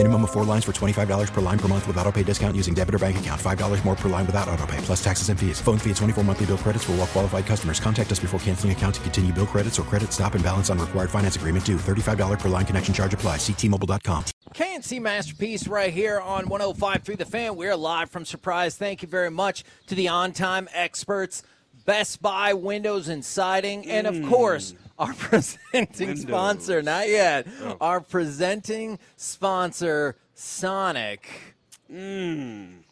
Minimum of four lines for $25 per line per month with auto pay discount using debit or bank account. $5 more per line without auto pay, plus taxes and fees. Phone fee at 24 monthly bill credits for all well qualified customers. Contact us before canceling account to continue bill credits or credit stop and balance on required finance agreement due. $35 per line connection charge apply. Ctmobile.com. KNC Masterpiece right here on 105 through the fan. We're live from Surprise. Thank you very much to the on time experts, Best Buy Windows and Siding, and of mm. course, our presenting sponsor, not yet, our presenting sponsor, Sonic. Mmm.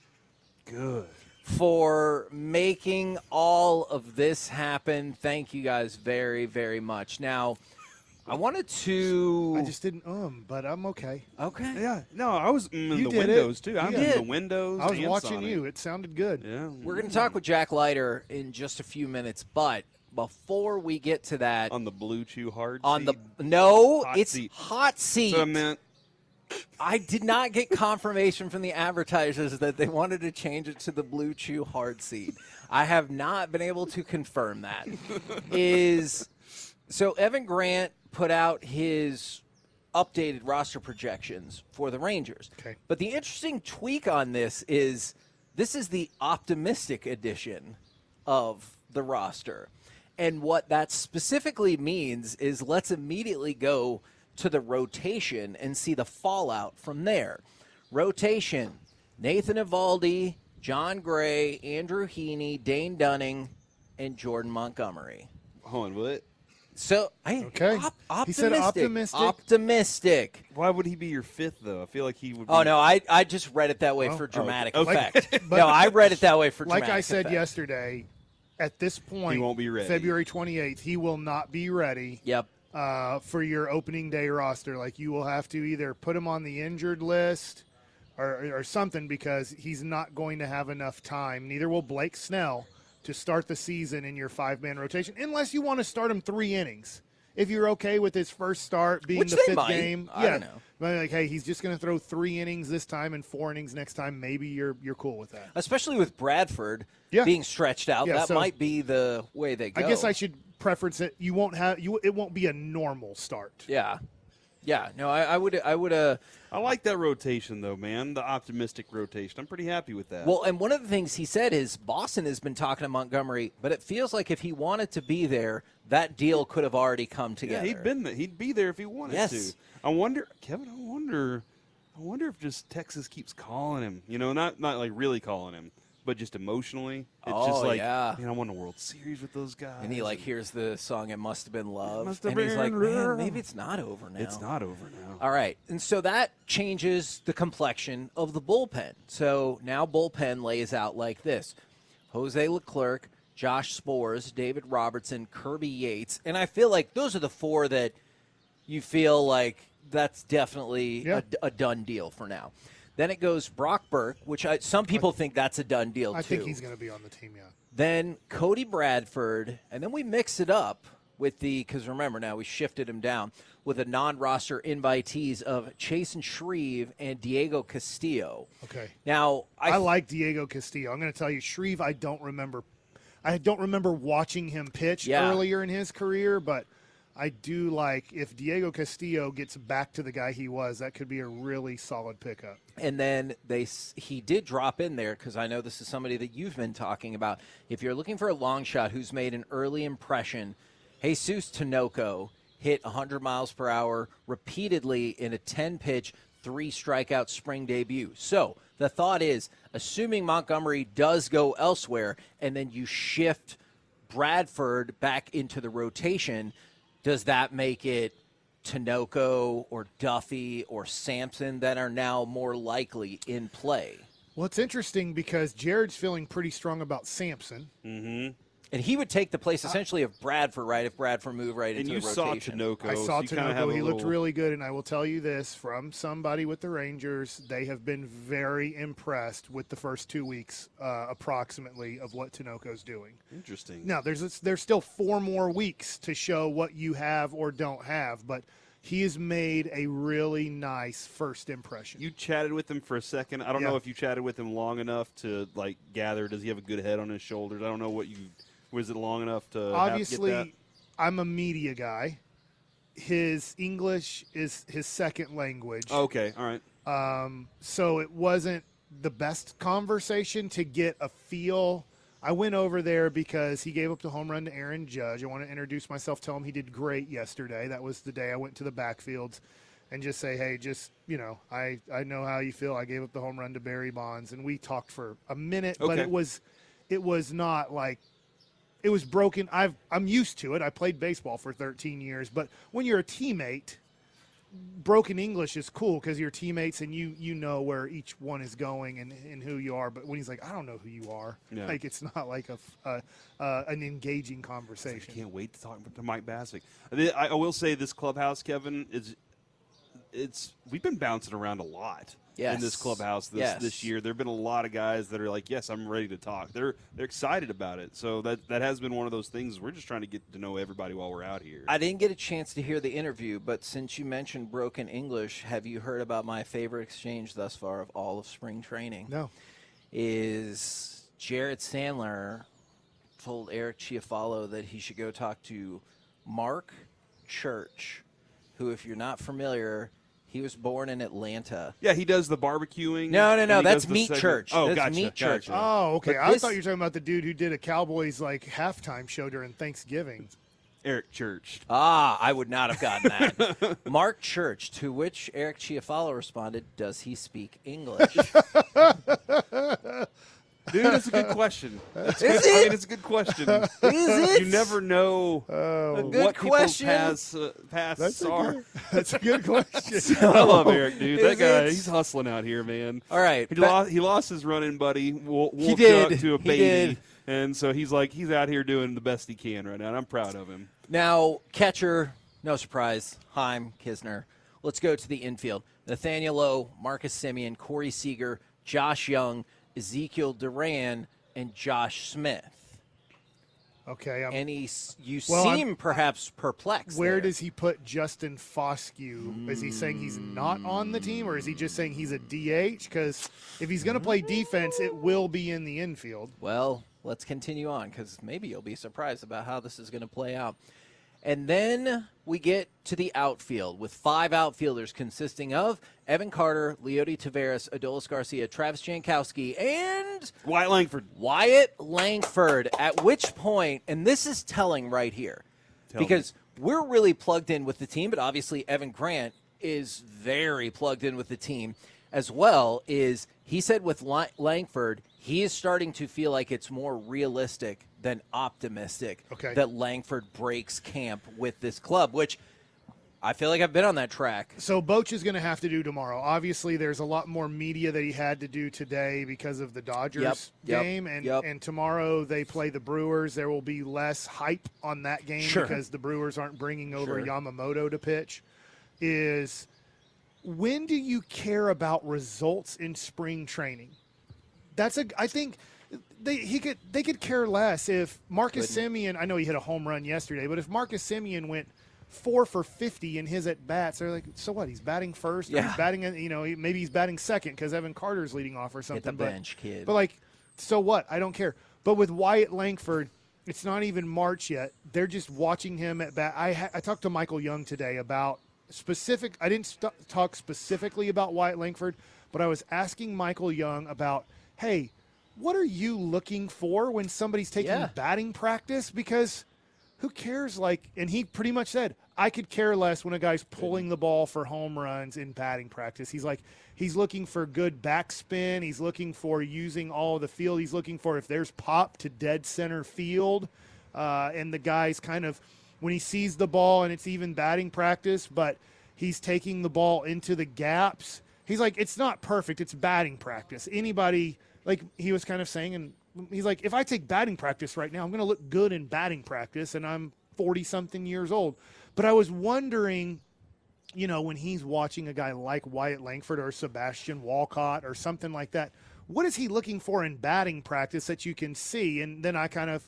Good. For making all of this happen. Thank you guys very, very much. Now, I wanted to. I just didn't um, but I'm okay. Okay. Yeah. No, I was mm, in You the windows it. too. I'm You in the windows. I was and watching Sonic. you. It sounded good. Yeah. We're going to talk with Jack Leiter in just a few minutes, but before we get to that, on the Blue Chew hard. on the no, Hot it's seat. hot seat. That's what I meant. I did not get confirmation from the advertisers that they wanted to change it to the Blue Chew hard seat. I have not been able to confirm that. Is so Evan Grant put out his updated roster projections for the Rangers. Okay. But the interesting tweak on this is this is the optimistic edition of the roster. And what that specifically means is let's immediately go to the rotation and see the fallout from there. Rotation Nathan Eovaldi, Jon Gray, Andrew Heaney, Dane Dunning, and Jordan Montgomery. Hold on, what? So, hey, Okay. op- He said optimistic. Optimistic. Why would he be your fifth though? I feel like he would. Be, Oh no, I, I just read it that way Well, for oh, dramatic okay. effect. But- no, I read it that way for dramatic effect. Like I said effect. yesterday, at this point, won't be ready. February 28th, he will not be ready Yep. uh, for your opening day roster. Like you will have to either put him on the injured list or, or something because he's not going to have enough time. Neither will Blake Snell to start the season in your five man rotation, unless you want to start him three innings. If you're okay with his first start being Which the fifth might. game, I yeah, don't know. But like, hey, he's just going to throw three innings this time and four innings next time. Maybe you're you're cool with that. Especially with Bradford Yeah. being stretched out, Yeah, that so- might be the way they go. I guess I should preference it. You won't have you. It won't be a normal start. Yeah. Yeah. No, I, I would. I would. Uh, I like that rotation though, man. The optimistic rotation. I'm pretty happy with that. well, and one of the things he said is Boston has been talking to Montgomery, but it feels like if he wanted to be there, that deal could have already come yeah, together. he'd been. there. He'd be there if he wanted Yes. to. I wonder, Kevin. I wonder. I wonder if just Texas keeps calling him. You know, not not like really calling him, but just emotionally. It's Oh, just like, yeah. man, I won a World Series with those guys. And he like hears the song "It Must Have Been Love," Must have and he's like, been "Man, maybe it's not over now." It's not over now. All right. And so that changes the complexion of the bullpen. So now bullpen lays out like this Jose Leclerc, Josh Sborz, David Robertson, Kirby Yates. And I feel like those are the four that you feel like that's definitely Yeah. a, a done deal for now. Then it goes Brock Burke, which I, some people think that's a done deal too. I too. think he's going to be on the team. Yeah. Then Cody Bradford, and then we mix it up with the because remember now we shifted him down with the non-roster invitees of Chasen Shreve and Diego Castillo. Okay. Now I, I, like Diego Castillo. I'm going to tell you, Shreve. I don't remember. I don't remember watching him pitch Yeah. earlier in his career, but I do like if Diego Castillo gets back to the guy he was, that could be a really solid pickup. and then they he did drop in there because I know this is somebody that you've been talking about. If you're looking for a long shot who's made an early impression, Jesus Tinoco hit 100 miles per hour repeatedly in a 10 pitch, three strikeout spring debut. So the thought is, assuming Montgomery does go elsewhere, and then you shift Bradford back into the rotation, does that make it Tinoco or Duffy or Sampson that are now more likely in play? Well, it's interesting because Jared's feeling pretty strong about Sampson. Mm-hmm. And he would take the place essentially of Bradford, right? If Bradford moved right And into you the saw rotation. Tinoco. I saw so you kinda have Tinoco. a He looked little- really good, and I will tell you this from somebody with the Rangers: they have been very impressed with the first two weeks, uh, approximately, of what Tinoco's doing. Interesting. Now, there's there's still four more weeks to show what you have or don't have, but he has made a really nice first impression. You chatted with him for a second. I don't Yeah. know if you chatted with him long enough to like gather. Does he have a good head on his shoulders? I don't know what you. Was it long enough to Obviously? I'm a media guy. His English is his second language. Okay, all right. Um, so it wasn't the best conversation to get a feel. I went over there because he gave up the home run to Aaron Judge. I want to introduce myself, tell him he did great yesterday. That was the day I went to the backfields and just say, hey, just, you know, I, I know how you feel. I gave up the home run to Barry Bonds. And we talked for a minute, but it was it was not like it was broken. I've I'm used to it. I played baseball for 13 years, but when you're a teammate, broken English is cool because you're teammates and you you know where each one is going and, and who you are. But when he's like, I don't know who you are, Yeah. like it's not like a uh, uh, an engaging conversation. I can't wait to talk to Mike Bacsik. I, I will say this clubhouse, Kevin, is it's we've been bouncing around a lot in this clubhouse this Yes. this year. There've been a lot of guys that are like, "Yes, I'm ready to talk." They're they're excited about it. So that that has been one of those things. We're just trying to get to know everybody while we're out here. I didn't get a chance to hear the interview, but since you mentioned broken English, have you heard about my favorite exchange thus far of all of spring training? No. Is Jared Sandler told Eric Chiafalo that he should go talk to Mark Church, who, if you're not familiar, he was born in Atlanta. yeah, he does the barbecuing. No, no, no, that's does Meat segment- Church. Oh, That's gotcha, Meat Church. gotcha. Oh, okay. But I this- thought you were talking about the dude who did a Cowboys like halftime show during Thanksgiving. Eric Church. Ah, I would not have gotten that. Mark Church, to which Eric Chiafalo responded, Does he speak English? Dude, that's a good question. That's Is good- I it? mean, it's a good question. Is it? You never know A good what question. people's paths, uh, paths That's a are. good, that's a good question. I love Eric, dude. That guy, it? he's hustling out here, man. All right, He, ba- lost, he lost his running buddy, Wolf, He did. Duck, to a He baby. did. And so he's like, he's out here doing the best he can right now, and I'm proud of him. Now, catcher, no surprise, Heim, Knizner. Let's go to the infield. Nathaniel Lowe, Marcus Semien, Corey Seager, Josh Jung, Ezekiel Duran, and Josh Smith. Okay. I'm, And he, you Well, I'm- seem perhaps perplexed. where there. does he put Justin Foscue? Is he saying he's not on the team, or is he just saying he's a DH? Because if he's going to play defense, it will be in the infield. Well, let's continue on because maybe you'll be surprised about how this is going to play out. And then we get to the outfield with five outfielders consisting of Evan Carter, Leody Taveras, Adolis Garcia, Travis Jankowski, and Wyatt Langford. Wyatt Langford. At which point, and this is telling right here, Tell me. because we're really plugged in with the team, but obviously Evan Grant is very plugged in with the team as well. Is he said with Langford, he is starting to feel like it's more realistic than optimistic Okay. that Langford breaks camp with this club, which I feel like I've been on that track. So Boch is going to have to do tomorrow. Obviously, there's a lot more media that he had to do today because of the Dodgers Yep, yep, game, and yep. and tomorrow they play the Brewers. There will be less hype on that game Sure. because the Brewers aren't bringing over Sure. Yamamoto to pitch. Is when do you care about results in spring training? That's a. I think they he could they could care less if Marcus Couldn't. Simeon. I know he hit a home run yesterday, but if Marcus Semien went four for fifty in his at bats, they're like, so what? He's batting first. Or he's batting. You know, maybe he's batting second because Evan Carter's leading off or something. Hit the but, bench, kid. But like, so what? I don't care. But with Wyatt Langford, it's not even March yet. They're just watching him at bat. I ha- I talked to Michael Young today about specific. I didn't st- talk specifically about Wyatt Langford, but I was asking Michael Young about, hey, what are you looking for when somebody's taking Yeah. batting practice? Because who cares? Like, and he pretty much said, I could care less when a guy's pulling the ball for home runs in batting practice. He's like, he's looking for good backspin. He's looking for using all the field. He's looking for if there's pop to dead center field. Uh, and the guy's kind of, when he sees the ball and it's even batting practice, but he's taking the ball into the gaps. He's like, it's not perfect. It's batting practice. Anybody, like he was kind of saying, and he's like, if I take batting practice right now, I'm going to look good in batting practice, and I'm 40 something years old. But I was wondering, you know, when he's watching a guy like Wyatt Langford or Sebastian Walcott or something like that, what is he looking for in batting practice that you can see? And then I kind of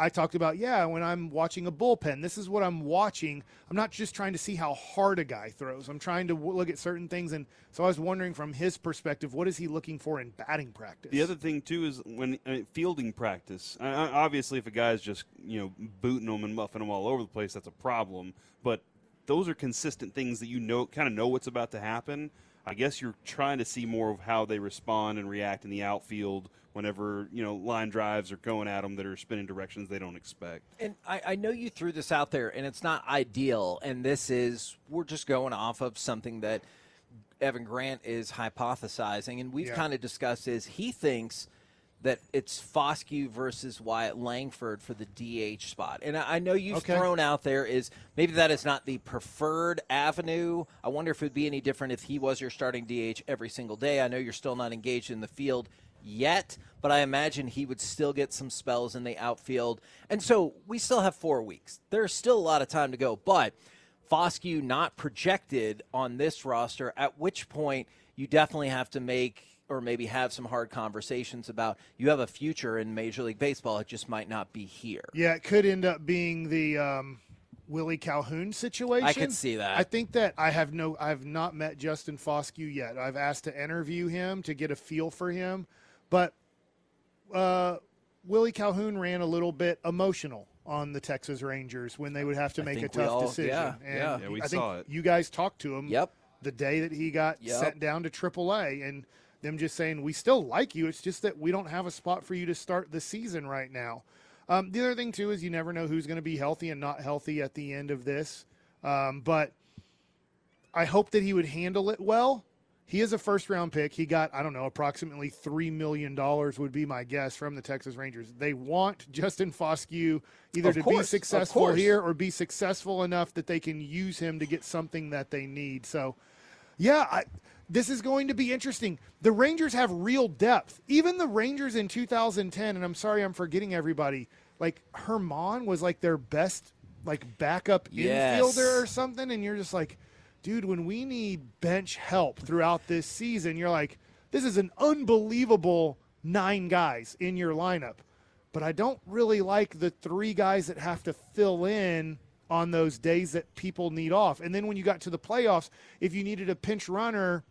I talked about, yeah, when I'm watching a bullpen, this is what I'm watching. I'm not just trying to see how hard a guy throws. I'm trying to look at certain things. And so I was wondering from his perspective, what is he looking for in batting practice? The other thing too is when uh, fielding practice. Uh, obviously, if a guy's just you know booting them and muffing them all over the place, that's a problem. But those are consistent things that you know, kind of know what's about to happen. I guess you're trying to see more of how they respond and react in the outfield whenever you know line drives are going at them that are spinning directions they don't expect. And I, I, know you threw this out there, and it's not ideal. And this is we're just going off of something that Evan Grant is hypothesizing, and we've yeah. kind of discussed is he thinks that it's Foscue versus Wyatt Langford for the DH spot. And I know you've okay. thrown out there is maybe that is not the preferred avenue. I wonder if it would be any different if he was your starting DH every single day. I know you're still not engaged in the field yet, but I imagine he would still get some spells in the outfield. And so we still have four weeks. There's still a lot of time to go, but Foscue not projected on this roster, at which point you definitely have to make or maybe have some hard conversations about you have a future in Major League Baseball. It just might not be here. Yeah, it could end up being the um, Willie Calhoun situation. I could see that. I think that I have no, I have not met Justin Foscue yet. I've asked to interview him to get a feel for him. But uh, Willie Calhoun ran a little bit emotional on the Texas Rangers when they would have to make a tough all, decision. Yeah, and yeah. yeah we I saw think it. You guys talked to him. Yep. The day that he got yep. sent down to AAA, and them just saying we still like you. It's just that we don't have a spot for you to start the season right now. Um, the other thing too is you never know who's going to be healthy and not healthy at the end of this. Um, but I hope that he would handle it well he is a first round pick. He got, I don't know, approximately $3 million would be my guess from the Texas Rangers. They want Justin Foscue either of to course, be successful here or be successful enough that they can use him to get something that they need. So, yeah, I, this is going to be interesting. The Rangers have real depth. Even the Rangers in 2010, and I'm sorry I'm forgetting everybody, like Germán was like their best like backup yes. infielder or something, and you're just like – dude, when we need bench help throughout this season, you're like, this is an unbelievable nine guys in your lineup. But I don't really like the three guys that have to fill in on those days that people need off. And then when you got to the playoffs, if you needed a pinch runner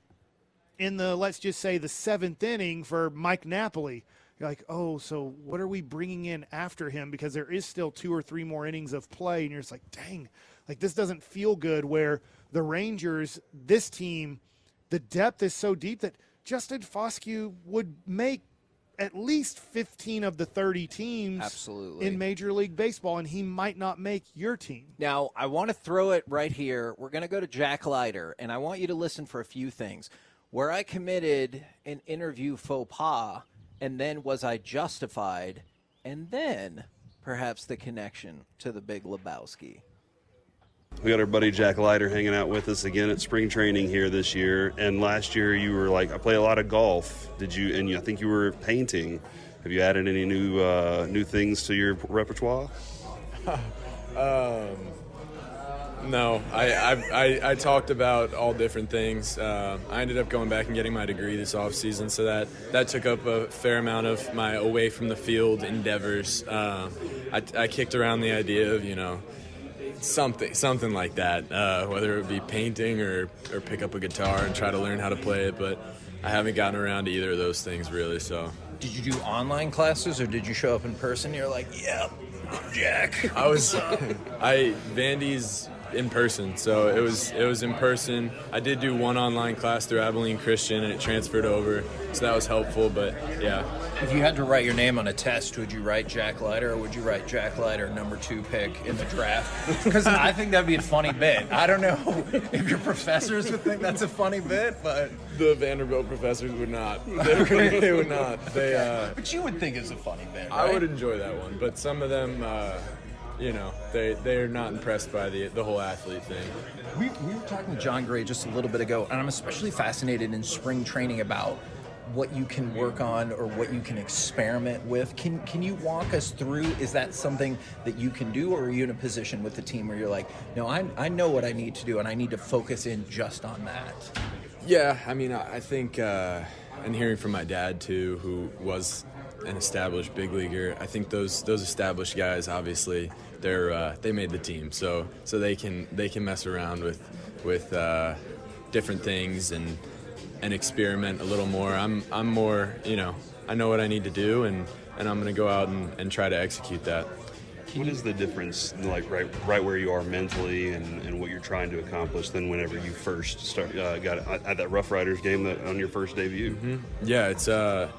in the, let's just say, the seventh inning for Mike Napoli, you're like, oh, so what are we bringing in after him? Because there is still two or three more innings of play. And you're just like, dang, like this doesn't feel good where – the Rangers, this team, the depth is so deep that Justin Foscue would make at least 15 of the 30 teams Absolutely. in Major League Baseball, and he might not make your team. Now, I want to throw it right here. We're going to go to Jack Leiter, and I want you to listen for a few things. Where I committed an interview faux pas, and then was I justified, and then perhaps the connection to the big Lebowski. We got our buddy Jack Leiter hanging out with us again at spring training here this year. And last year you were like, I play a lot of golf. Did you? And I think you were painting. Have you added any new uh, new things to your repertoire? um, no, I, I, I, I, talked about all different things. Uh, I ended up going back and getting my degree this off season, so that, that took up a fair amount of my away from the field endeavors. Uh, I, I kicked around the idea of, you know, something something like that. Uh, whether it would be painting or or pick up a guitar and try to learn how to play it, but I haven't gotten around to either of those things really. So. Did you do online classes or did you show up in person? You're like, yep, Jack. I was, I Vandy's in person. So it was it was in person. I did do one online class through Abilene Christian, and it transferred over, so that was helpful. But yeah, If you had to write your name on a test, would you write Jack Leiter or would you write Jack Leiter number two pick in the draft? Because I think that'd be a funny bit. I don't know if your professors would think that's a funny bit, but the Vanderbilt professors would not. They, would- they would not. They. Uh, but you would think it's a funny bit. I would enjoy that one, but some of them, uh, you know, they they're not impressed by the the whole athlete thing. We, we were talking to Jon Gray just a little bit ago, and I'm especially fascinated in spring training about what you can work on or what you can experiment with. Can can you walk us through? Is that something that you can do, or are you in a position with the team where you're like, no, I, I know what I need to do, and I need to focus in just on that? Yeah, I mean, I I think, uh, and hearing from my dad too, who was an established big leaguer, I think those those established guys, obviously, they're uh, they made the team, so so they can they can mess around with with uh, different things and and experiment a little more. I'm I'm more, you know, I know what I need to do, and and I'm gonna go out and, and try to execute that. What is the difference, like right, right where you are mentally, and, and what you're trying to accomplish than whenever you first start uh, got at at that Rough Riders game that on your first debut? Yeah, it's. Uh,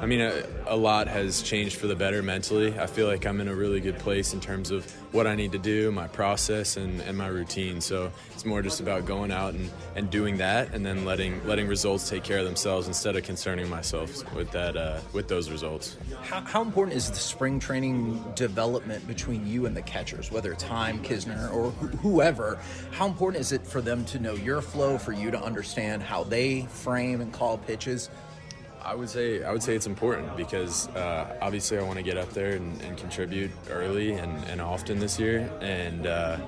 I mean, a, a lot has changed for the better mentally. I feel like I'm in a really good place in terms of what I need to do, my process, and, and my routine. So it's more just about going out and, and doing that, and then letting letting results take care of themselves instead of concerning myself with that uh, with those results. How, how important is the spring training development between you and the catchers, whether it's Heim, Knizner, or wh- whoever? How important is it for them to know your flow, for you to understand how they frame and call pitches? I would say I would say it's important because uh, obviously I want to get up there and, and contribute early and, and often this year, and uh,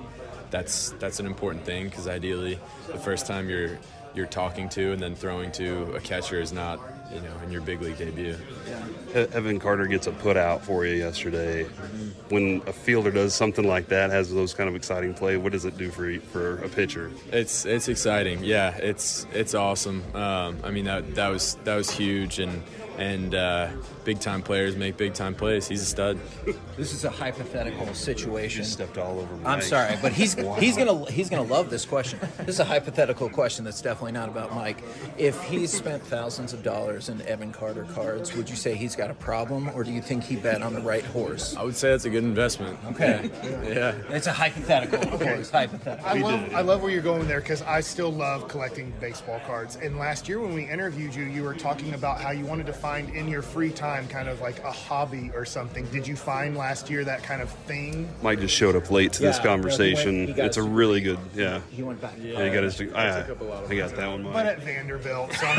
that's that's an important thing because ideally the first time you're you're talking to and then throwing to a catcher is not you know in your big league debut. E- Evan Carter gets a put out for you yesterday. When a fielder does something like that, has those kind of exciting play, what does it do for for a pitcher? It's it's exciting. Yeah, it's it's awesome. Um, I mean that that was that was huge and and uh, big time players make big time plays. He's a stud. This is a hypothetical situation. stepped all over. I'm sorry, but he's he's gonna he's gonna love this question. This is a hypothetical question that's definitely not about Mike. If he's spent thousands of dollars in Evan Carter cards, would you say he's got a problem, or do you think he bet on the right horse? I would say that's a good investment. Okay. Yeah. yeah. It's a hypothetical, of course. Hypothetical. I love, I love where you're going there because I still love collecting baseball cards. And last year when we interviewed you, you were talking about how you wanted to find in your free time kind of like a hobby or something. Did you find last year that kind of thing? Mike just showed up late to this conversation. he got it's a really good, yeah. He went back. Yeah, he got his. I, ah, took up a lot of I got that one. Mike. But at Vanderbilt, so I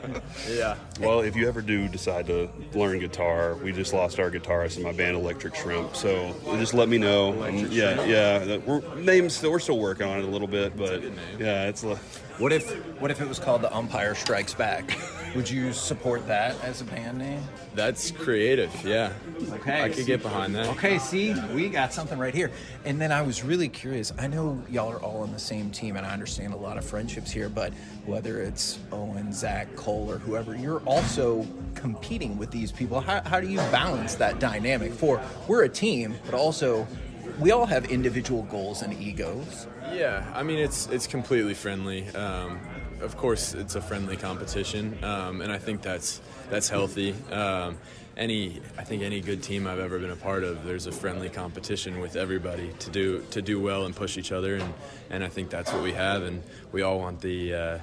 mean, Yeah. Well, if you ever do decide to learn guitar, we just lost our guitarist in my band, Electric Shrimp. So just let me know. And yeah, yeah. We're names. We're still working on it a little bit, but yeah, it's. What if what if it was called the Umpire Strikes Back? Would you support that as a band name? That's creative. Yeah. Okay. I could get behind that. Okay, see, we got something right here. And then I was really curious. I know y'all are all on the same team, and I understand a lot of friendships here, but whether it's Owen, Zach, Cole, or whoever, you're also competing with these people. How, how do you balance that dynamic? For we're a team, but also we all have individual goals and egos. Yeah, I mean it's it's completely friendly. Um, of course, it's a friendly competition, um, and I think that's that's healthy. Um, any, I think any good team I've ever been a part of, there's a friendly competition with everybody to do to do well and push each other, and and I think that's what we have, and we all want the uh,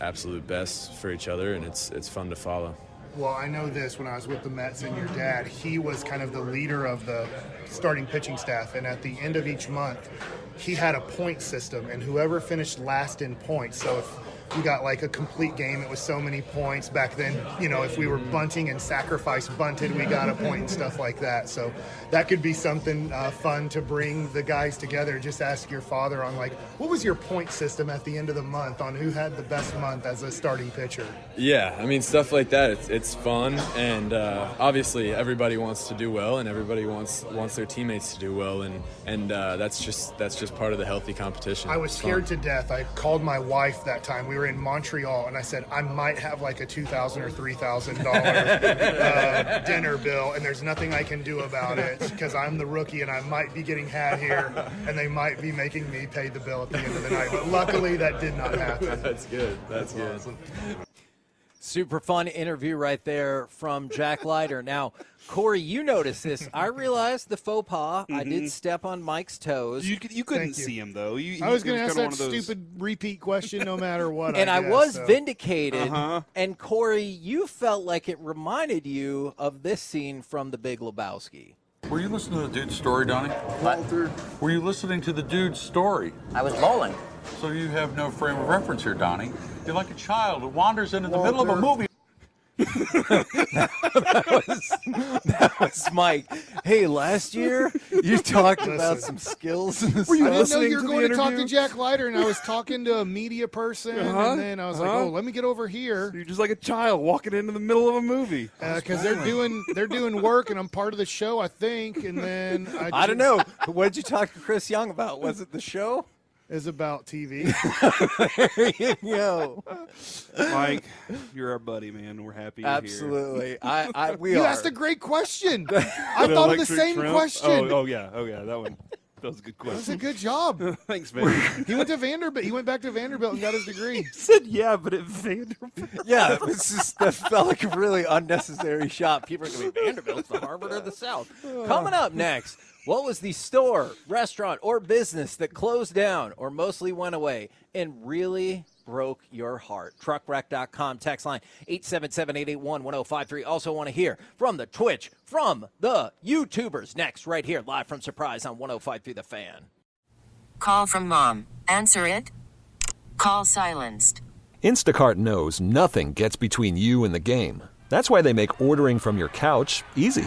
absolute best for each other, and it's it's fun to follow. Well, I know this when I was with the Mets and your dad, he was kind of the leader of the starting pitching staff. And at the end of each month, he had a point system, and whoever finished last in points. So if we got like a complete game, it was so many points. Back then, you know, if we were bunting and sacrifice bunted, we got a point and stuff like that. So that could be something uh, fun to bring the guys together. Just ask your father on like, what was your point system at the end of the month on who had the best month as a starting pitcher? Yeah, I mean stuff like that. It's, it's fun, and uh, obviously everybody wants to do well, and everybody wants wants their teammates to do well, and and uh, that's just that's just part of the healthy competition. I was It's fun. scared to death. I called my wife that time. We we were in Montreal, and I said I might have like a two thousand or three thousand dollar uh, dinner bill, and there's nothing I can do about it because I'm the rookie, and I might be getting had here, and they might be making me pay the bill at the end of the night. But luckily, that did not happen. That's good. That's, good. Super fun interview right there from Jack Leiter. Now, Corey, you noticed this. I realized the faux pas. I did step on Mike's toes. You, you couldn't you. see him though. You, I was going going to to ask that stupid repeat question no matter what. and I, guess, was so. vindicated. Uh-huh. And Corey, you felt like it reminded you of this scene from The Big Lebowski. Were you listening to the dude's story, Donnie? Walter. Were you listening to the dude's story? I was bowling. So you have no frame of reference here, Donnie. You're like a child who wanders into the middle of a movie. That was Mike. Hey, last year you talked about some skills in the I didn't know you were to going to talk to? Jack Leiter, and I was talking to a media person, Uh-huh, and then I was like, uh-huh. "Oh, let me get over here." You're just like a child walking into the middle of a movie. because they're doing they're doing work and I'm part of the show, I think. And then I, I don't know. What did you talk to Chris Young about? Was it the show? Is about TV. there you go. Mike, you're our buddy, man. We're happy. You're Here. Absolutely. I, I we you are. asked a great question. I The thought of the electric same shrimp? question. Oh, oh yeah, oh yeah, that one. That was a good question. That was question. a good job. Thanks, man. He went to Vanderbilt. He went back to Vanderbilt and got his degree. said yeah, but at Vanderbilt. Yeah, it was just that felt like a really unnecessary shot. People are going to be Vanderbilt's the Harvard or the South. Coming up next, what was the store, restaurant, or business that closed down or mostly went away and really broke your heart? Truckwreck.com text line 877-881-1053. Also want to hear from the Twitch, from the YouTubers. Next, right here, live from Surprise on 1053 The Fan. Call from mom. Answer it. Call silenced. Instacart knows nothing gets between you and the game. That's why they make ordering from your couch easy.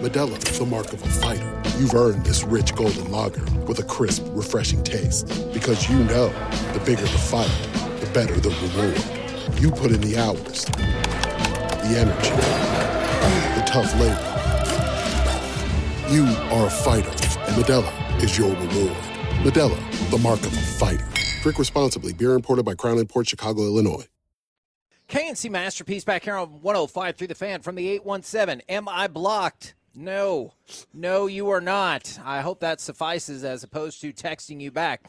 Modelo is the mark of a fighter. You've earned this rich golden lager with a crisp, refreshing taste. Because you know the bigger the fight, the better the reward. You put in the hours, the energy, the tough labor. You are a fighter, and Modelo is your reward. Modelo, the mark of a fighter. Drink responsibly. Beer imported by Crown Port Chicago, Illinois. KNC Masterpiece back here on 105 through the fan from the 817. Am I blocked? No. No, you are not. I hope that suffices as opposed to texting you back.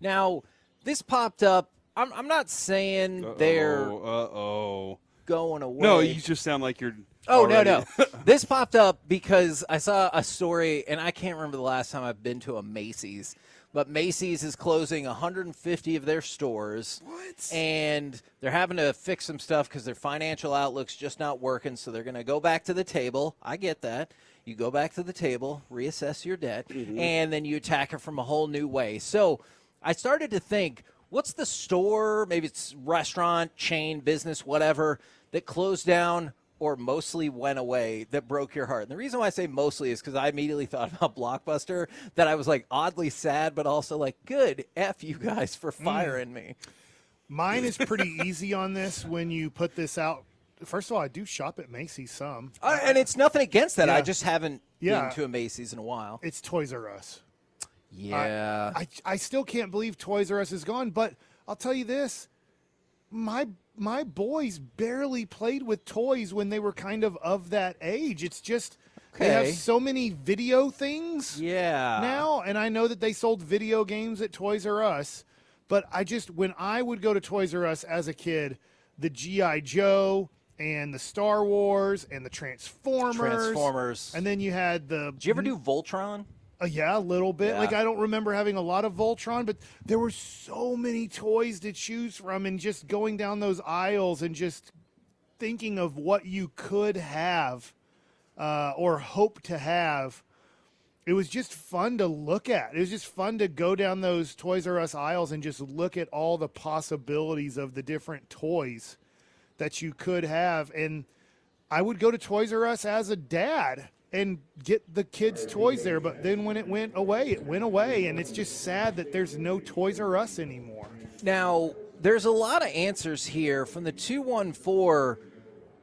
Now, this popped up. I'm, I'm not saying they're Uh oh. going away. No, you just sound like you're. Oh no no! this popped up because I saw a story, and I can't remember the last time I've been to a Macy's. But Macy's is closing 150 of their stores. What? And they're having to fix some stuff because their financial outlook's just not working. So they're going to go back to the table. I get that. You go back to the table, reassess your debt, mm-hmm. and then you attack it from a whole new way. So I started to think, what's the store, maybe it's restaurant, chain, business, whatever, that closed down or mostly went away that broke your heart? And the reason why I say mostly is because I immediately thought about Blockbuster, that I was like oddly sad, but also like, good F you guys for firing me. Mine is pretty easy on this when you put this out. First of all, I do shop at Macy's some. Uh, and it's nothing against that. I just haven't Yeah. been to a Macy's in a while. It's Toys R Us. Yeah. I, I still can't believe Toys R Us is gone, but I'll tell you this. My my boys barely played with toys when they were kind of of that age. It's just they have so many video things yeah. now, and I know that they sold video games at Toys R Us, but I just when I would go to Toys R Us as a kid, the GI Joe and the Star Wars and the Transformers. Transformers. And then you had the. Did you ever do Voltron? Uh, yeah, a little bit. Yeah. Like I don't remember having a lot of Voltron, but there were so many toys to choose from, and just going down those aisles and just thinking of what you could have uh, or hope to have. It was just fun to look at. It was just fun to go down those Toys R Us aisles and just look at all the possibilities of the different toys that you could have. And I would go to Toys R Us as a dad and get the kids' toys there. But then when it went away, it went away. And it's just sad that there's no Toys R Us anymore. Now, there's a lot of answers here from the 214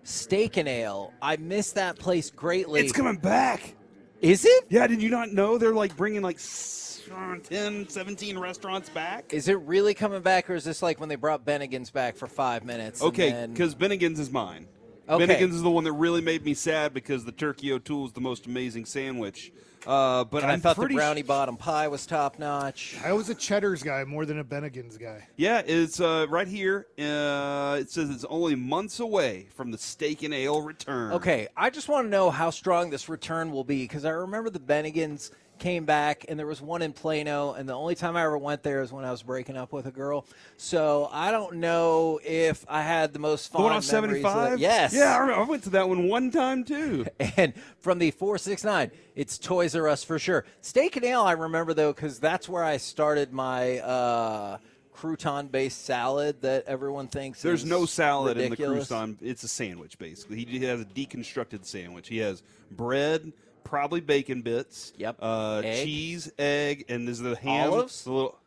Steak and Ale. I miss that place greatly. It's coming back. Is it? Yeah, did you not know they're like bringing like s- uh, 10, 17 restaurants back? Is it really coming back, or is this like when they brought Bennigan's back for five minutes? and Okay, then- because Bennigan's is mine. Okay. Bennigan's is the one that really made me sad because the turkey O'Toole is the most amazing sandwich. Uh, but and I I'm thought the brownie sh- bottom pie was top notch. I was a Cheddar's guy more than a Bennigan's guy. Yeah, it's uh, right here. Uh, it says it's only months away from the steak and ale return. Okay, I just want to know how strong this return will be because I remember the Bennigans came back and there was one in Plano, and the only time I ever went there is when I was breaking up with a girl. So I don't know if I had the most The fond one on 75? Yes. Yeah, I, I went to that one one time too. And from the 469, it's Toys R Us for sure. Steak and Ale, I remember though, because that's where I started my uh, crouton based salad that everyone thinks There's no salad ridiculous. in the crouton. It's a sandwich, basically. He has a deconstructed sandwich. He has bread, probably bacon bits. Yep. Uh, Egg. cheese, egg, and there's the ham. Olives? The little,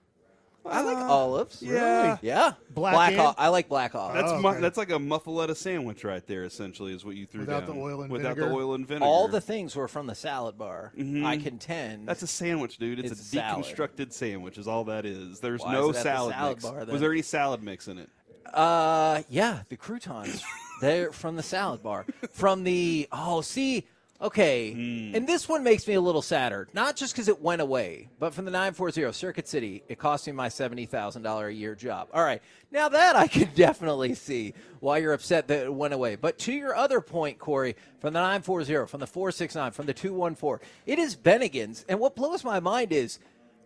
I like Uh, olives. yeah. Yeah. Black o- egg? I like black olives. That's Oh, mu- okay. that's like a muffaletta sandwich right there. Essentially, is what you threw Without down. the oil and Without vinegar? the oil and vinegar. All the things were from the salad bar. Mhm. I contend. That's a sandwich, dude. It's, It's a a salad. deconstructed sandwich. Is all that is. There's Why no is it at the salad, salad mix. bar, then? Was there any salad mix in it? Uh, yeah, the croutons. They're from the salad bar. From the oh, see, okay, Hmm. and this one makes me a little sadder. Not just because it went away, but from the nine four zero Circuit City, it cost me my seventy thousand dollar a year job. All right, now that I can definitely see why you're upset that it went away. But to your other point, Corey, from the nine four zero, from the four six nine, from the two one four, it is Bennigan's, and what blows my mind is.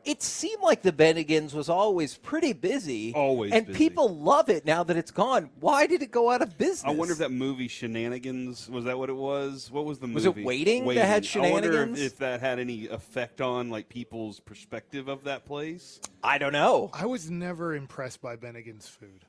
It seemed like the Bennigans was always pretty busy. Always And busy. people love it now that it's gone. Why did it go out of business? I wonder if that movie Shenanigans was that what it was? What was the movie? Was it movie? Waiting that had I wonder if, Shenanigans? if that had any effect on like people's perspective of that place. I don't know. I was never impressed by Bennigan's food.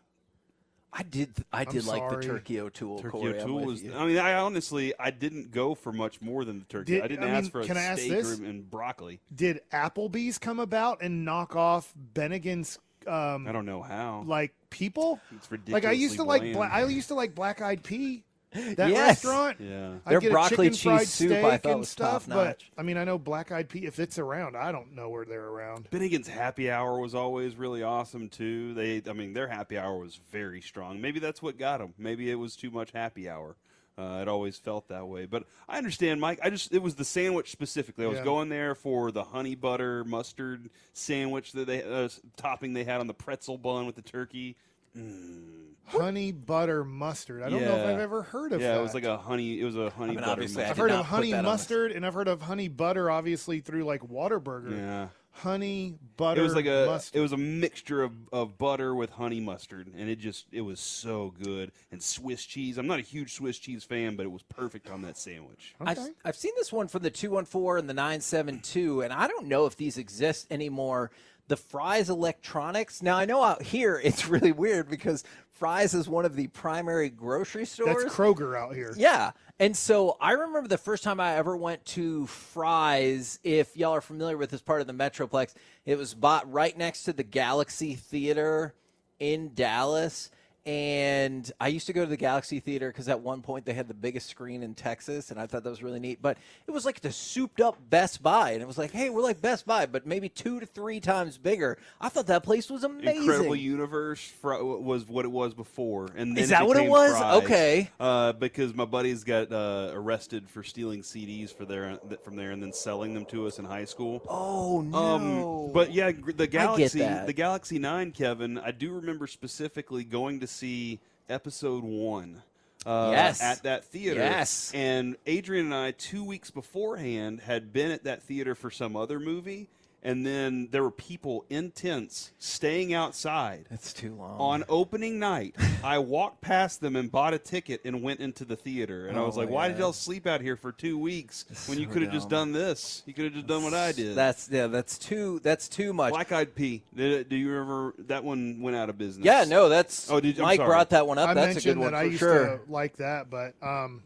I did. I I'm did like the sorry. turkey O'Toole. Turkey Corey, I'm O'Toole was. you. I mean, I honestly, I didn't go for much more than the turkey. Did- I didn't I ask mean, for a can I ask steak this? or, and broccoli. Did Applebee's come about and knock off Bennigan's? Um, I don't know how. like people. It's ridiculous. Like I used to like. ridiculously Bla- I used to like Black Eyed Pea. That Yes. restaurant. Yeah. I'd Their get broccoli chicken cheese fried soup I thought and was stuff, but top-notch. I mean, I know Black Eyed Pea. If it's around, I don't know where they're around. Bennigan's happy hour was always really awesome too. They, I mean, their happy hour was very strong. Maybe that's what got them. Maybe it was too much happy hour. Uh, it always felt that way. But I understand, Mike. I just it was the sandwich specifically. I was Yeah. going there for the honey butter mustard sandwich that they uh, topping they had on the pretzel bun with the turkey. Mm. Honey butter mustard. I don't know if Yeah. I've ever heard of it. yeah, that. it was like a honey. It was a honey mean, butter. obviously, I mustard. I've did heard not of put honey that on this. mustard, and I've heard of honey butter, obviously through like Whataburger. Yeah. Honey butter. It was like a mustard. it was a mixture of, of butter with honey mustard, and it just it was so good. And Swiss cheese. I'm not a huge Swiss cheese fan, but it was perfect on that sandwich. I've, I've seen this one from the 214 and the 972, and I don't know if these exist anymore. The Fry's Electronics. Now, I know out here it's really weird because Fry's is one of the primary grocery stores. That's Kroger out here. Yeah. And so I remember the first time I ever went to Fry's, if y'all are familiar with this part of the Metroplex, it was bought right next to the Galaxy Theater in Dallas. And I used to go to the Galaxy Theater because at one point they had the biggest screen in Texas, and I thought that was really neat. But it was like the souped up Best Buy, and it was like, hey, we're like Best Buy, but maybe two to three times bigger. I thought that place was amazing. Incredible Universe fr- was what it was before, and then Is that what it was? Fry's. Okay. Uh, because my buddies got uh, arrested for stealing CDs for their from there and then selling them to us in high school. Oh no! Um, but yeah, the Galaxy, the Galaxy Nine, Kevin. I do remember specifically going to see episode one. Uh, Yes. at that theater. Yes. And Adrian and I, two weeks beforehand, had been at that theater for some other movie, and then there were people in tents staying outside. That's too long. On opening night, I walked past them and bought a ticket and went into the theater. And I Oh was like, my "Why did y'all sleep out here for two weeks when you so could have just done this? You could have just done what I did." That's yeah. That's too. That's too much. Black Eyed Pea. Did, do you ever that one went out of business? Yeah, no, that's. Oh, did I'm Mike sorry. brought that one up. I that's a good one that I for used sure. to like that, but um,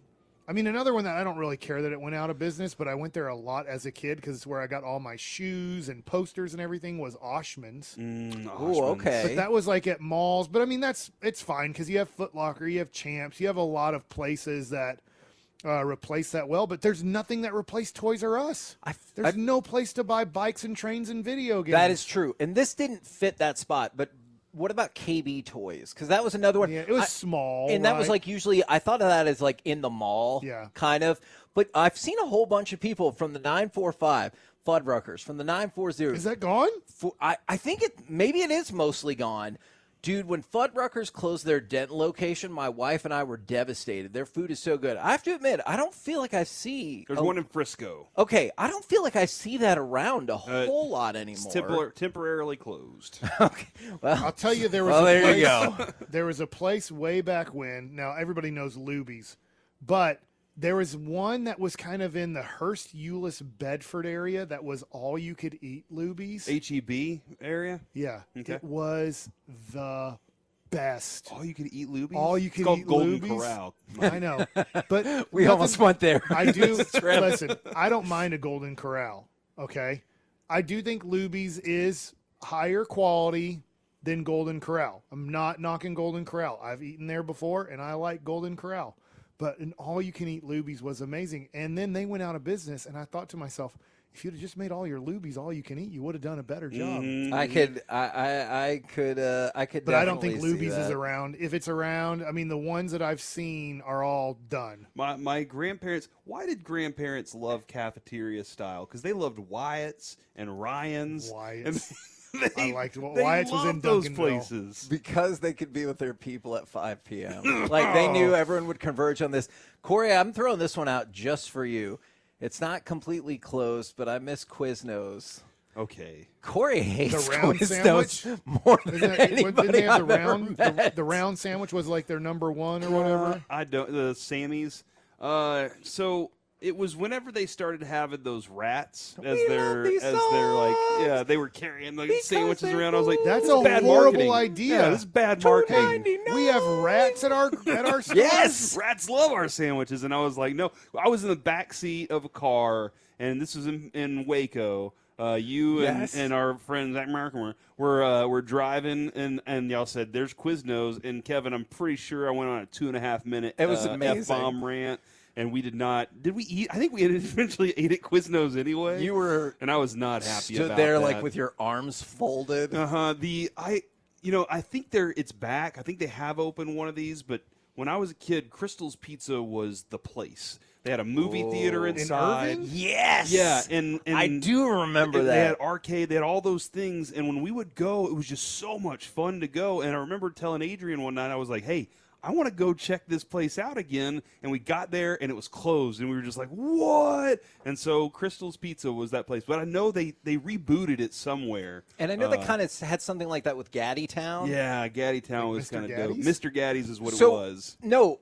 I mean, another one that I don't really care that it went out of business, but I went there a lot as a kid because it's where I got all my shoes and posters and everything was Oshman's. Mm, Ooh, okay. But that was like at malls. But I mean, that's it's fine because you have Foot Locker, you have Champs, you have a lot of places that uh, replace that well. But there's nothing that replaced Toys R Us. there's no place to buy bikes and trains and video games. That is true. And this didn't fit that spot, but what about KB Toys? Because that was another one. Yeah, it was I- small, and that was like usually I thought of that as like in the mall, Yeah. kind of. But I've seen a whole bunch of people from the nine four five Fuddruckers, from the nine four zero. Is that gone? I I think it maybe it is mostly gone. Dude, when Fuddruckers closed their Denton location, my wife and I were devastated. Their food is so good. I have to admit, I don't feel like I see. There's a- one in Frisco. Okay, I don't feel like I see that around a Uh, whole lot It's anymore. tempor- temporarily closed. Okay, well, I'll tell you, there was well, a there place, you go. there was a place way back when. Now everybody knows Luby's, but there was one that was kind of in the Hurst Euless Bedford area that was all you could eat Luby's. HEB E area. yeah, Okay. it was the best. All you could eat Luby's? All you It's could called eat Golden Luby's. Corral. I know, but We nothing- almost went there. I do listen. I don't mind a Golden Corral. Okay, I do think Luby's is higher quality than Golden Corral. I'm not knocking Golden Corral. I've eaten there before, and I like Golden Corral. But an all you can eat Luby's was amazing. And then they went out of business, and I thought to myself, if you'd have just made all your Luby's all you can eat, you would have done a better job. I could, I, I, I could, uh, I could. But I don't think definitely see Luby's is around. If it's around, I mean, the ones that I've seen are all done. My my grandparents. Why did grandparents love cafeteria style? Because they loved Wyatt's and Ryan's. Wyatt's. And they, I liked they Wyatt's was in loved those Duncanville. places. because they could be with their people at 5 p.m. like they knew everyone would converge on this. Corey, I'm throwing this one out just for you. It's not completely closed, but I miss Quiznos. Okay. Corey hates the round Quiznos sandwich more than Isn't that- didn't anybody they have I've the round the, met. the round sandwich was like their number one or whatever I don't. The Sammys. Uh, so it was whenever they started having those rats as We their as their like yeah they were carrying the Because sandwiches around. I was like, That's a bad horrible marketing. idea. Yeah, this is bad marketing. hey we have rats at our at our. Yes, rats love our sandwiches, and I was like, no. I was in the back seat of a car, and this was in, in Waco. Uh, you and, Yes. and our friend Zach Markham were were, uh, were driving, and, and y'all said, "There's Quiznos." And Kevin, I'm pretty sure I went on a two and a half minute It was uh. F-bomb rant, and we did not. Did we eat? I think we eventually ate at Quiznos anyway. You were and I was not happy. stood about there that. like with your arms folded. Uh huh. The I, you know, I think they're it's back. I think they have opened one of these, but when I was a kid, Crystal's Pizza was the place. They had a movie theater In inside. Irving? Yes. Yeah, and, and I do remember and that. They had arcade. They had all those things, and when we would go, it was just so much fun to go. And I remember telling Adrian one night, I was like, "Hey." I want to go check this place out again, and we got there and it was closed, and we were just like, "What?" And so Crystal's Pizza was that place, but I know they they rebooted it somewhere. and I know they Uh, kind of had something like that with GattiTown. yeah, GattiTown was kind of dope. Mr. Gatti's is what so, it was. No,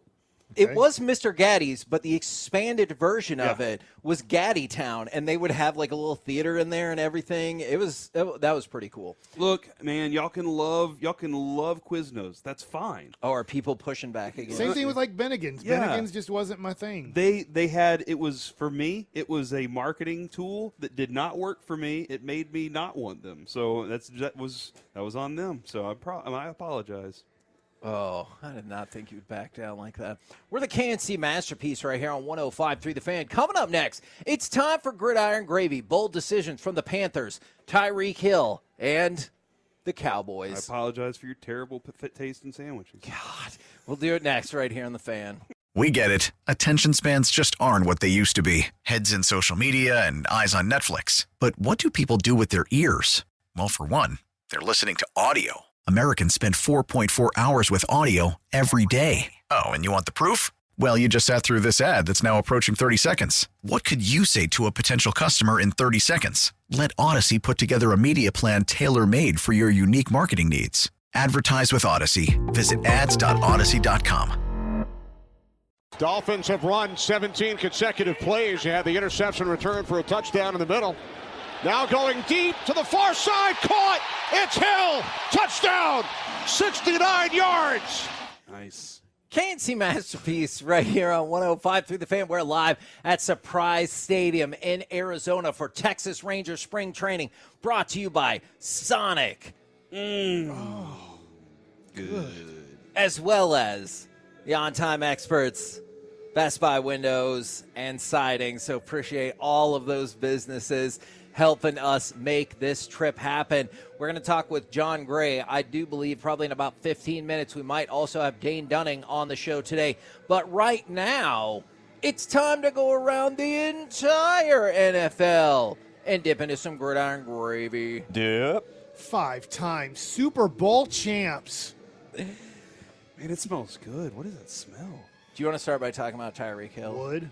it was Mr. Gatti's, but the expanded version of it was GattiTown, and they would have like a little theater in there and everything. It was it, that was pretty cool. Look, man, y'all can love y'all can love Quiznos. That's fine. Oh, are people pushing back again? Same thing with like Bennigan's. Yeah. Bennigan's just wasn't my thing. They they had it was for me. It was a marketing tool that did not work for me. It made me not want them. So that's that was that was on them. So I pro- I apologize. Oh, I did not think you'd back down like that. We're the K&C masterpiece right here on 105.3 The Fan. Coming up next, it's time for Gridiron Gravy. Bold decisions from the Panthers, Tyreek Hill, and the Cowboys. I apologize for your terrible p- taste in sandwiches. God, we'll do it next right here on The Fan. We get it. Attention spans just aren't what they used to be heads in social media and eyes on Netflix. But what do people do with their ears? Well, for one, they're listening to audio. Americans spend 4.4 hours with audio every day. Oh, and you want the proof? Well, you just sat through this ad that's now approaching 30 seconds. What could you say to a potential customer in 30 seconds? Let Odyssey put together a media plan tailor made for your unique marketing needs. Advertise with Odyssey. Visit ads.odyssey.com. Dolphins have run 17 consecutive plays. You had the interception return for a touchdown in the middle. Now going deep to the far side, caught. It's Hill. Touchdown. 69 yards. Nice. K&C Masterpiece right here on 105 through the fan. We're live at Surprise Stadium in Arizona for Texas Ranger spring training brought to you by Sonic. Mm. Good. As well as the on time experts, Best Buy Windows and Siding. So appreciate all of those businesses helping us make this trip happen. We're going to talk with Jon Gray. I do believe probably in about 15 minutes we might also have Dane Dunning on the show today. But right now, it's time to go around the entire NFL and dip into some gridiron gravy. Dip. Five times Super Bowl champs. Man, it smells good. What does that smell? Do you want to start by talking about Tyreek Hill? Would.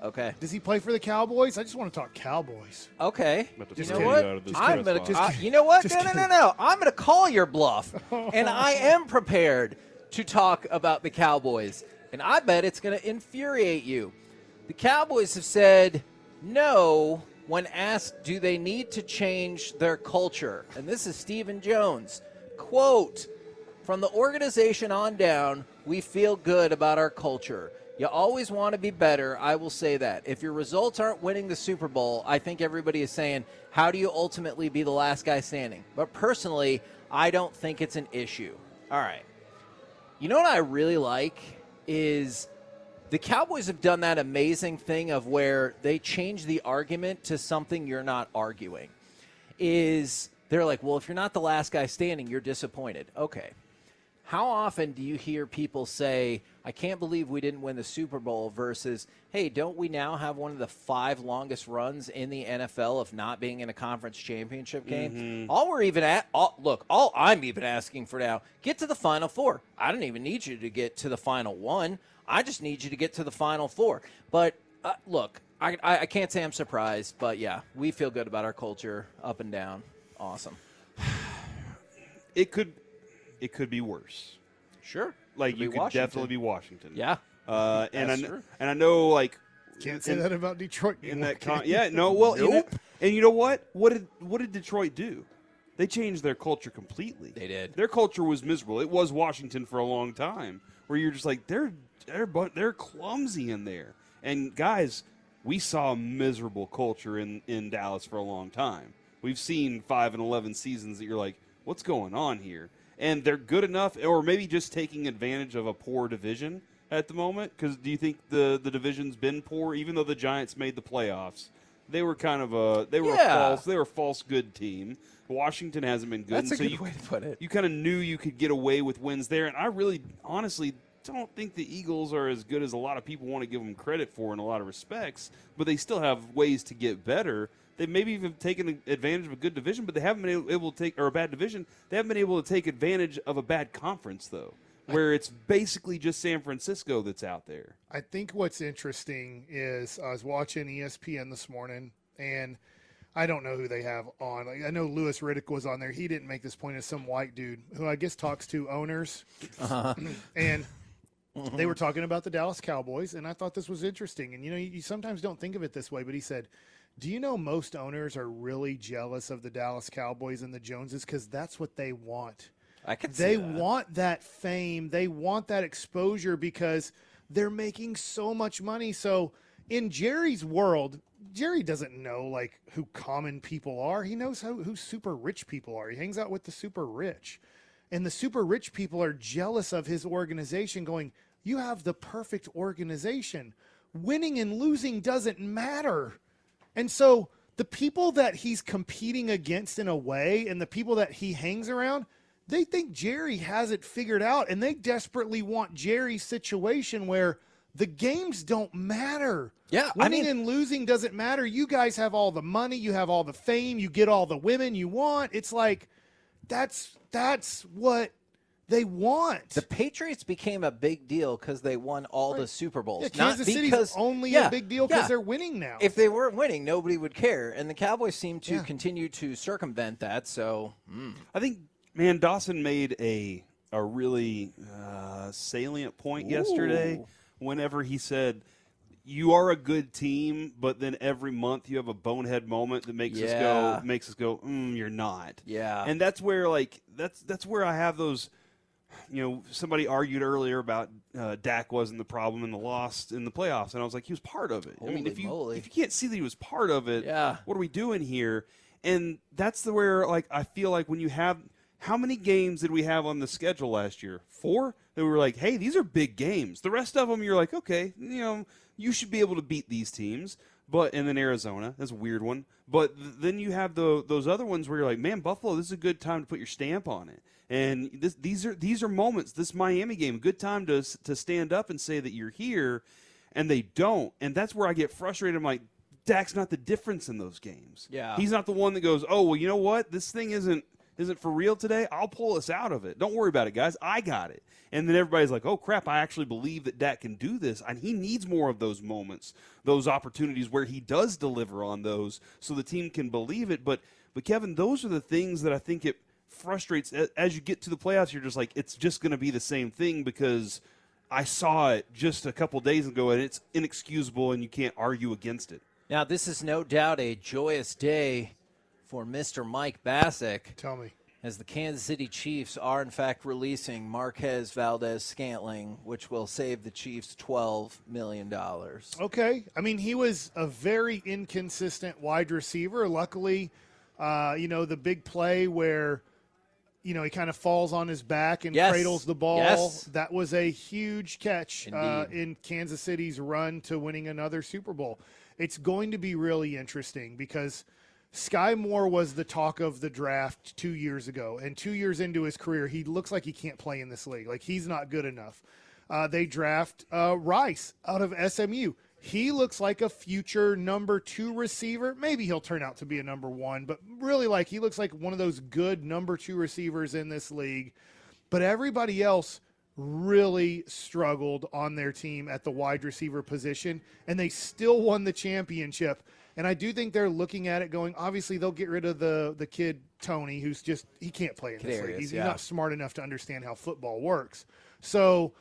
Yeah. Okay. Does he play for the Cowboys? I just want to talk Cowboys. Okay. You know what? out of this I'm gonna. box. Just you know what? No, no, no, no. I'm gonna call your bluff, and I am prepared to talk about the Cowboys, and I bet it's gonna infuriate you. The Cowboys have said no when asked, do they need to change their culture? And this is Stephen Jones. Quote From the organization on down, we feel good about our culture. You always want to be better. I will say that. If your results aren't winning the Super Bowl, I think everybody is saying, how do you ultimately be the last guy standing? But personally, I don't think it's an issue. All right. You know what I really like is the Cowboys have done that amazing thing of where they change the argument to something you're not arguing. Is they're like, well, if you're not the last guy standing, you're disappointed. Okay. How often do you hear people say, I can't believe we didn't win the Super Bowl versus, hey, don't we now have one of the five longest runs in the NFL of not being in a conference championship game? Mhm. All we're even at, all, look, all I'm even asking for now, get to the final four. I don't even need you to get to the final one. I just need you to get to the final four. But uh, look, I, I, I can't say I'm surprised, but yeah, we feel good about our culture up and down. Awesome. It could, it could be worse. Sure. Like Could you be could Washington. definitely be Washington. Yeah. Uh, and I, kn- and I know like Can't say in- that about Detroit. in anymore, that con- yeah no well you know, and you know what what did what did Detroit do? They changed their culture completely. They did. Their culture was miserable. It was Washington for a long time, where you're just like they're they're bu- they're clumsy in there. And guys, we saw a miserable culture in in Dallas for a long time. We've seen five and eleven seasons that you're like, what's going on here? And they're good enough, or maybe just taking advantage of a poor division at the moment. Because do you think the the division's been poor, even though the Giants made the playoffs? They were kind of a they were Yeah. a false they were a false good team. Washington hasn't been good. That's a so good you, way to put it. You kind of knew you could get away with wins there, and I really, honestly, don't think the Eagles are as good as a lot of people want to give them credit for in a lot of respects. But they still have ways to get better. They maybe even taken advantage of a good division, but they haven't been able- able to take or a bad division. They haven't been able to take advantage of a bad conference though, where it's basically just San Francisco that's out there. I think what's interesting is I was watching ESPN this morning, and I don't know who they have on. Like, I know Louis Riddick was on there. He didn't make this point as some white dude who I guess talks to owners, Uh-huh. and they were talking about the Dallas Cowboys, and I thought this was interesting. And you know, you, you sometimes don't think of it this way, but he said. Do you know most owners are really jealous of the Dallas Cowboys and the Joneses? Because that's what they want. I can they see that. want that fame. They want that exposure because they're making so much money. So in jerry's world jerry doesn't know like who common people are. He knows how, who super rich people are. He hangs out with the super rich. And the super rich people are jealous of his organization going you have the perfect organization. Winning and losing doesn't matter and so the people that he's competing against in a way and the people that he hangs around, they think Jerry has it figured out and they desperately want Jerry's situation where the games don't matter. Yeah, I Winning mean- and losing doesn't matter. You guys have all the money, you have all the fame, you get all the women you want. It's like that's that's what they want. The Patriots became a big deal because they won all the Super Bowls. Yeah, not Kansas City's because, only yeah, a big deal because yeah. they're winning now. If they weren't winning, nobody would care. And the Cowboys seem to Yeah. continue to circumvent that. So, mm. I think, man, Dawson made a a really uh, salient point yesterday whenever he said, "You are a good team, but then every month you have a bonehead moment that makes us go makes us go, mm, you're not." Yeah. and that's where like that's that's where I have those. You know, somebody argued earlier about uh, Dak wasn't the problem in the loss in the playoffs, and I was like, he was part of it. I mean, if you moly. if you can't see that he was part of it, Yeah. what are we doing here? And that's the where like I feel like when you have how many games did we have on the schedule last year? Four. That we were like, hey, these are big games. The rest of them, you're like, okay, you know, you should be able to beat these teams. But and then Arizona, that's a weird one. But th- then you have the those other ones where you're like, man, Buffalo, this is a good time to put your stamp on it. And this, these are these are moments. This Miami game, good time to to stand up and say that you're here, and they don't. And that's where I get frustrated. I'm like, Dak's not the difference in those games. Yeah. he's not the one that goes, oh well, you know what, this thing isn't isn't for real today. I'll pull us out of it. Don't worry about it, guys. I got it. And then everybody's like, oh crap, I actually believe that Dak can do this, and he needs more of those moments, those opportunities where he does deliver on those, so the team can believe it. But but Kevin, those are the things that I think it frustrates as you get to the playoffs. You're just like, it's just going to be the same thing because. I saw it just a couple days ago, and it's inexcusable, and you can't argue against it. now this is no doubt a joyous day for Mr. Mike Bacsik. Tell me. As the Kansas City Chiefs are, in fact, releasing Marquez Valdes-Scantling, which will save the Chiefs $12 million. Okay. I mean, he was a very inconsistent wide receiver. Luckily, uh, you know, the big play where, you know, he kind of falls on his back and Yes. cradles the ball. Yes. That was a huge catch uh, in Kansas City's run to winning another Super Bowl. It's going to be really interesting because Skyy Moore was the talk of the draft two years ago. And two years into his career, he looks like he can't play in this league. Like he's not good enough. Uh, they draft uh, Rice out of SMU. He looks like a future number two receiver. Maybe he'll turn out to be a number one, but really, like he looks like one of those good number two receivers in this league. But everybody else really struggled on their team at the wide receiver position, and they still won the championship. And I do think they're looking at it going, obviously, they'll get rid of the, the kid, Toney, who's just, he can't play in this league. He's, yeah. he's not smart enough to understand how football works. So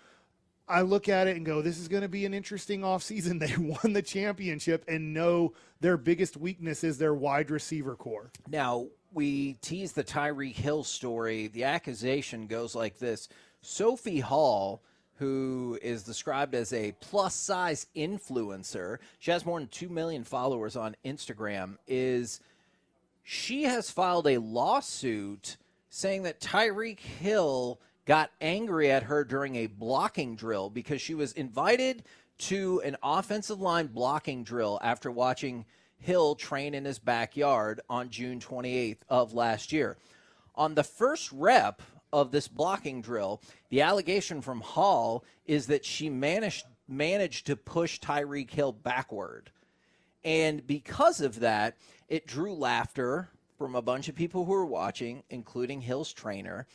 I look at it and go, this is going to be an interesting offseason. They won the championship and know their biggest weakness is their wide receiver core. Now, we tease the Tyreek Hill story. The accusation goes like this Sophie Hall, who is described as a plus size influencer, she has more than 2 million followers on Instagram, is she has filed a lawsuit saying that Tyreek Hill got angry at her during a blocking drill because she was invited to an offensive line blocking drill after watching Hill train in his backyard on June 28th of last year. On the first rep of this blocking drill, the allegation from Hall is that she managed managed to push Tyreek Hill backward. And because of that, it drew laughter from a bunch of people who were watching, including Hill's trainer.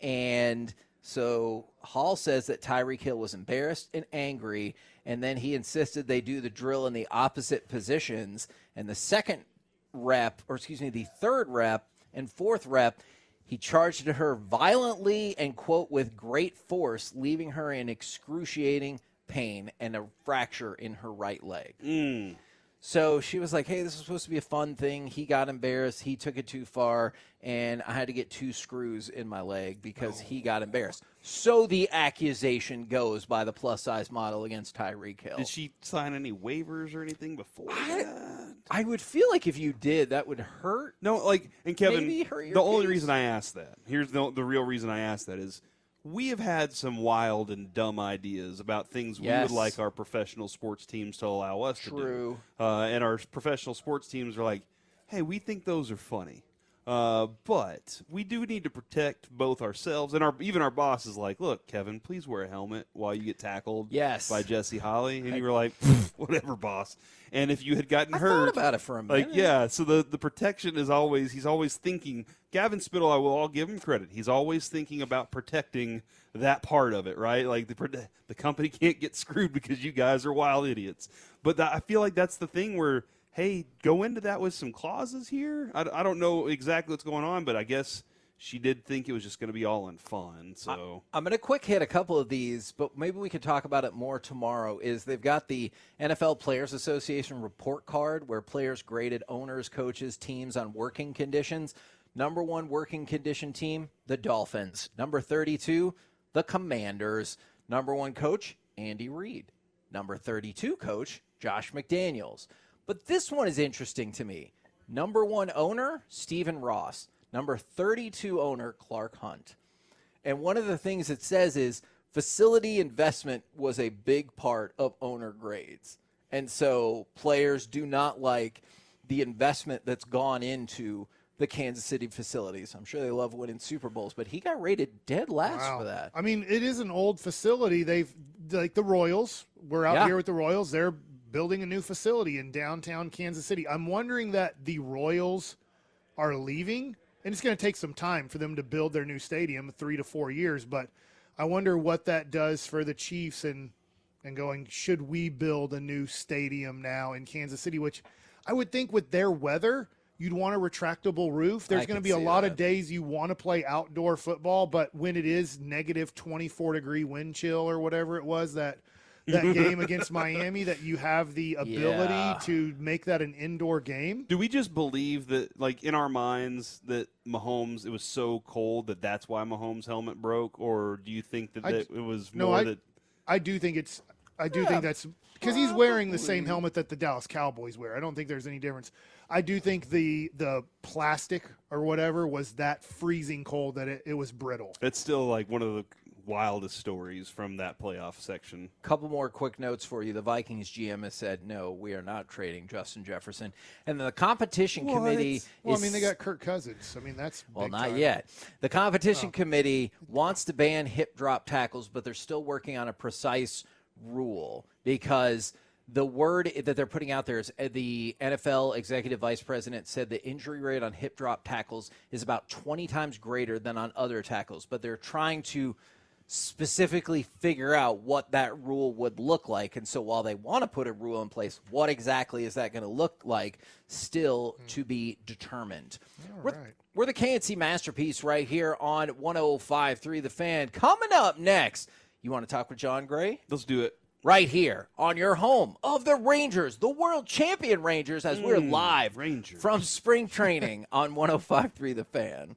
And so Hall says that Tyreek Hill was embarrassed and angry, and then he insisted they do the drill in the opposite positions. And the second rep, or excuse me, the third rep and fourth rep, he charged at her violently and, quote, with great force, leaving her in excruciating pain and a fracture in her right leg. Mm. So she was like, hey, this is supposed to be a fun thing. He got embarrassed. He took it too far. And I had to get two screws in my leg because he oh. got embarrassed. So the accusation goes by the plus size model against Tyreek Hill. Did she sign any waivers or anything before? that? I would feel like if you did, that would hurt. No, like, and Kevin, Maybe hurt your the only reason I asked that, here's the, the real reason I asked that is we have had some wild and dumb ideas about things we would like our professional sports teams to allow us to do. Uh, and our professional sports teams are like, hey, we think those are funny. Uh, but we do need to protect both ourselves and our even our boss is like, look, Kevin, please wear a helmet while you get tackled. Yes. by Jesse Holley, and you were like, whatever, boss. And if you had gotten I hurt, thought about it for a like minute. yeah. So the the protection is always he's always thinking. Gavin Spittle, I will all give him credit. He's always thinking about protecting that part of it, right? Like the the company can't get screwed because you guys are wild idiots. But that, I feel like that's the thing where hey, go into that with some clauses here. I, I don't know exactly what's going on, but I guess she did think it was just going to be all in fun. So I'm going to quick hit a couple of these, but maybe we could talk about it more tomorrow. Is they've got the NFL Players Association report card where players graded owners, coaches, teams on working conditions. Number one working condition team, the Dolphins. Number 32, the Commanders. Number one coach, Andy Reid. Number 32 coach, Josh McDaniels. But this one is interesting to me. Number one owner, Stephen Ross. Number 32 owner, Clark Hunt. And one of the things it says is facility investment was a big part of owner grades. And so players do not like the investment that's gone into the Kansas City facilities. I'm sure they love winning Super Bowls, but he got rated dead last Wow. for that. I mean, it is an old facility. They've like the Royals. We're out Yeah. here with the Royals. They're building a new facility in downtown Kansas City. I'm wondering that the Royals are leaving, and it's going to take some time for them to build their new stadium, three to four years. But I wonder what that does for the Chiefs and and going. Should we build a new stadium now in Kansas City? Which I would think with their weather. You'd want a retractable roof. There's going to be a lot that. of days you want to play outdoor football, but when it is negative 24 degree wind chill or whatever it was that that game against Miami, that you have the ability Yeah. to make that an indoor game. Do we just believe that, like in our minds, that Mahomes it was so cold that that's why Mahomes' helmet broke, or do you think that, I- that it was no, more I, that I do think it's. I do think that's because he's wearing the same helmet that the Dallas Cowboys wear. I don't think there's any difference. I do think the the plastic or whatever was that freezing cold that it, it was brittle. it's still like one of the wildest stories from that playoff section? couple more quick notes for you. The Vikings GM has said, no, we are not trading Justin Jefferson. And the competition committee Well, is I mean, they got Kirk Cousins. I mean, that's Well, big not time. yet. The competition committee wants to ban hip drop tackles, but they're still working on a precise rule because the word that they're putting out there is uh, the NFL executive vice president said the injury rate on hip drop tackles is about 20 times greater than on other tackles, but they're trying to specifically figure out what that rule would look like. And so while they want to put a rule in place, what exactly is that going to look like still to be determined. We're, we're the K&C masterpiece right here on 105.3 The Fan. Coming up next, you want to talk with Jon Gray? Let's do it. Right here on your home of the Rangers, the world champion Rangers, as we're Mm, live Rangers. from spring training on 105.3 The Fan.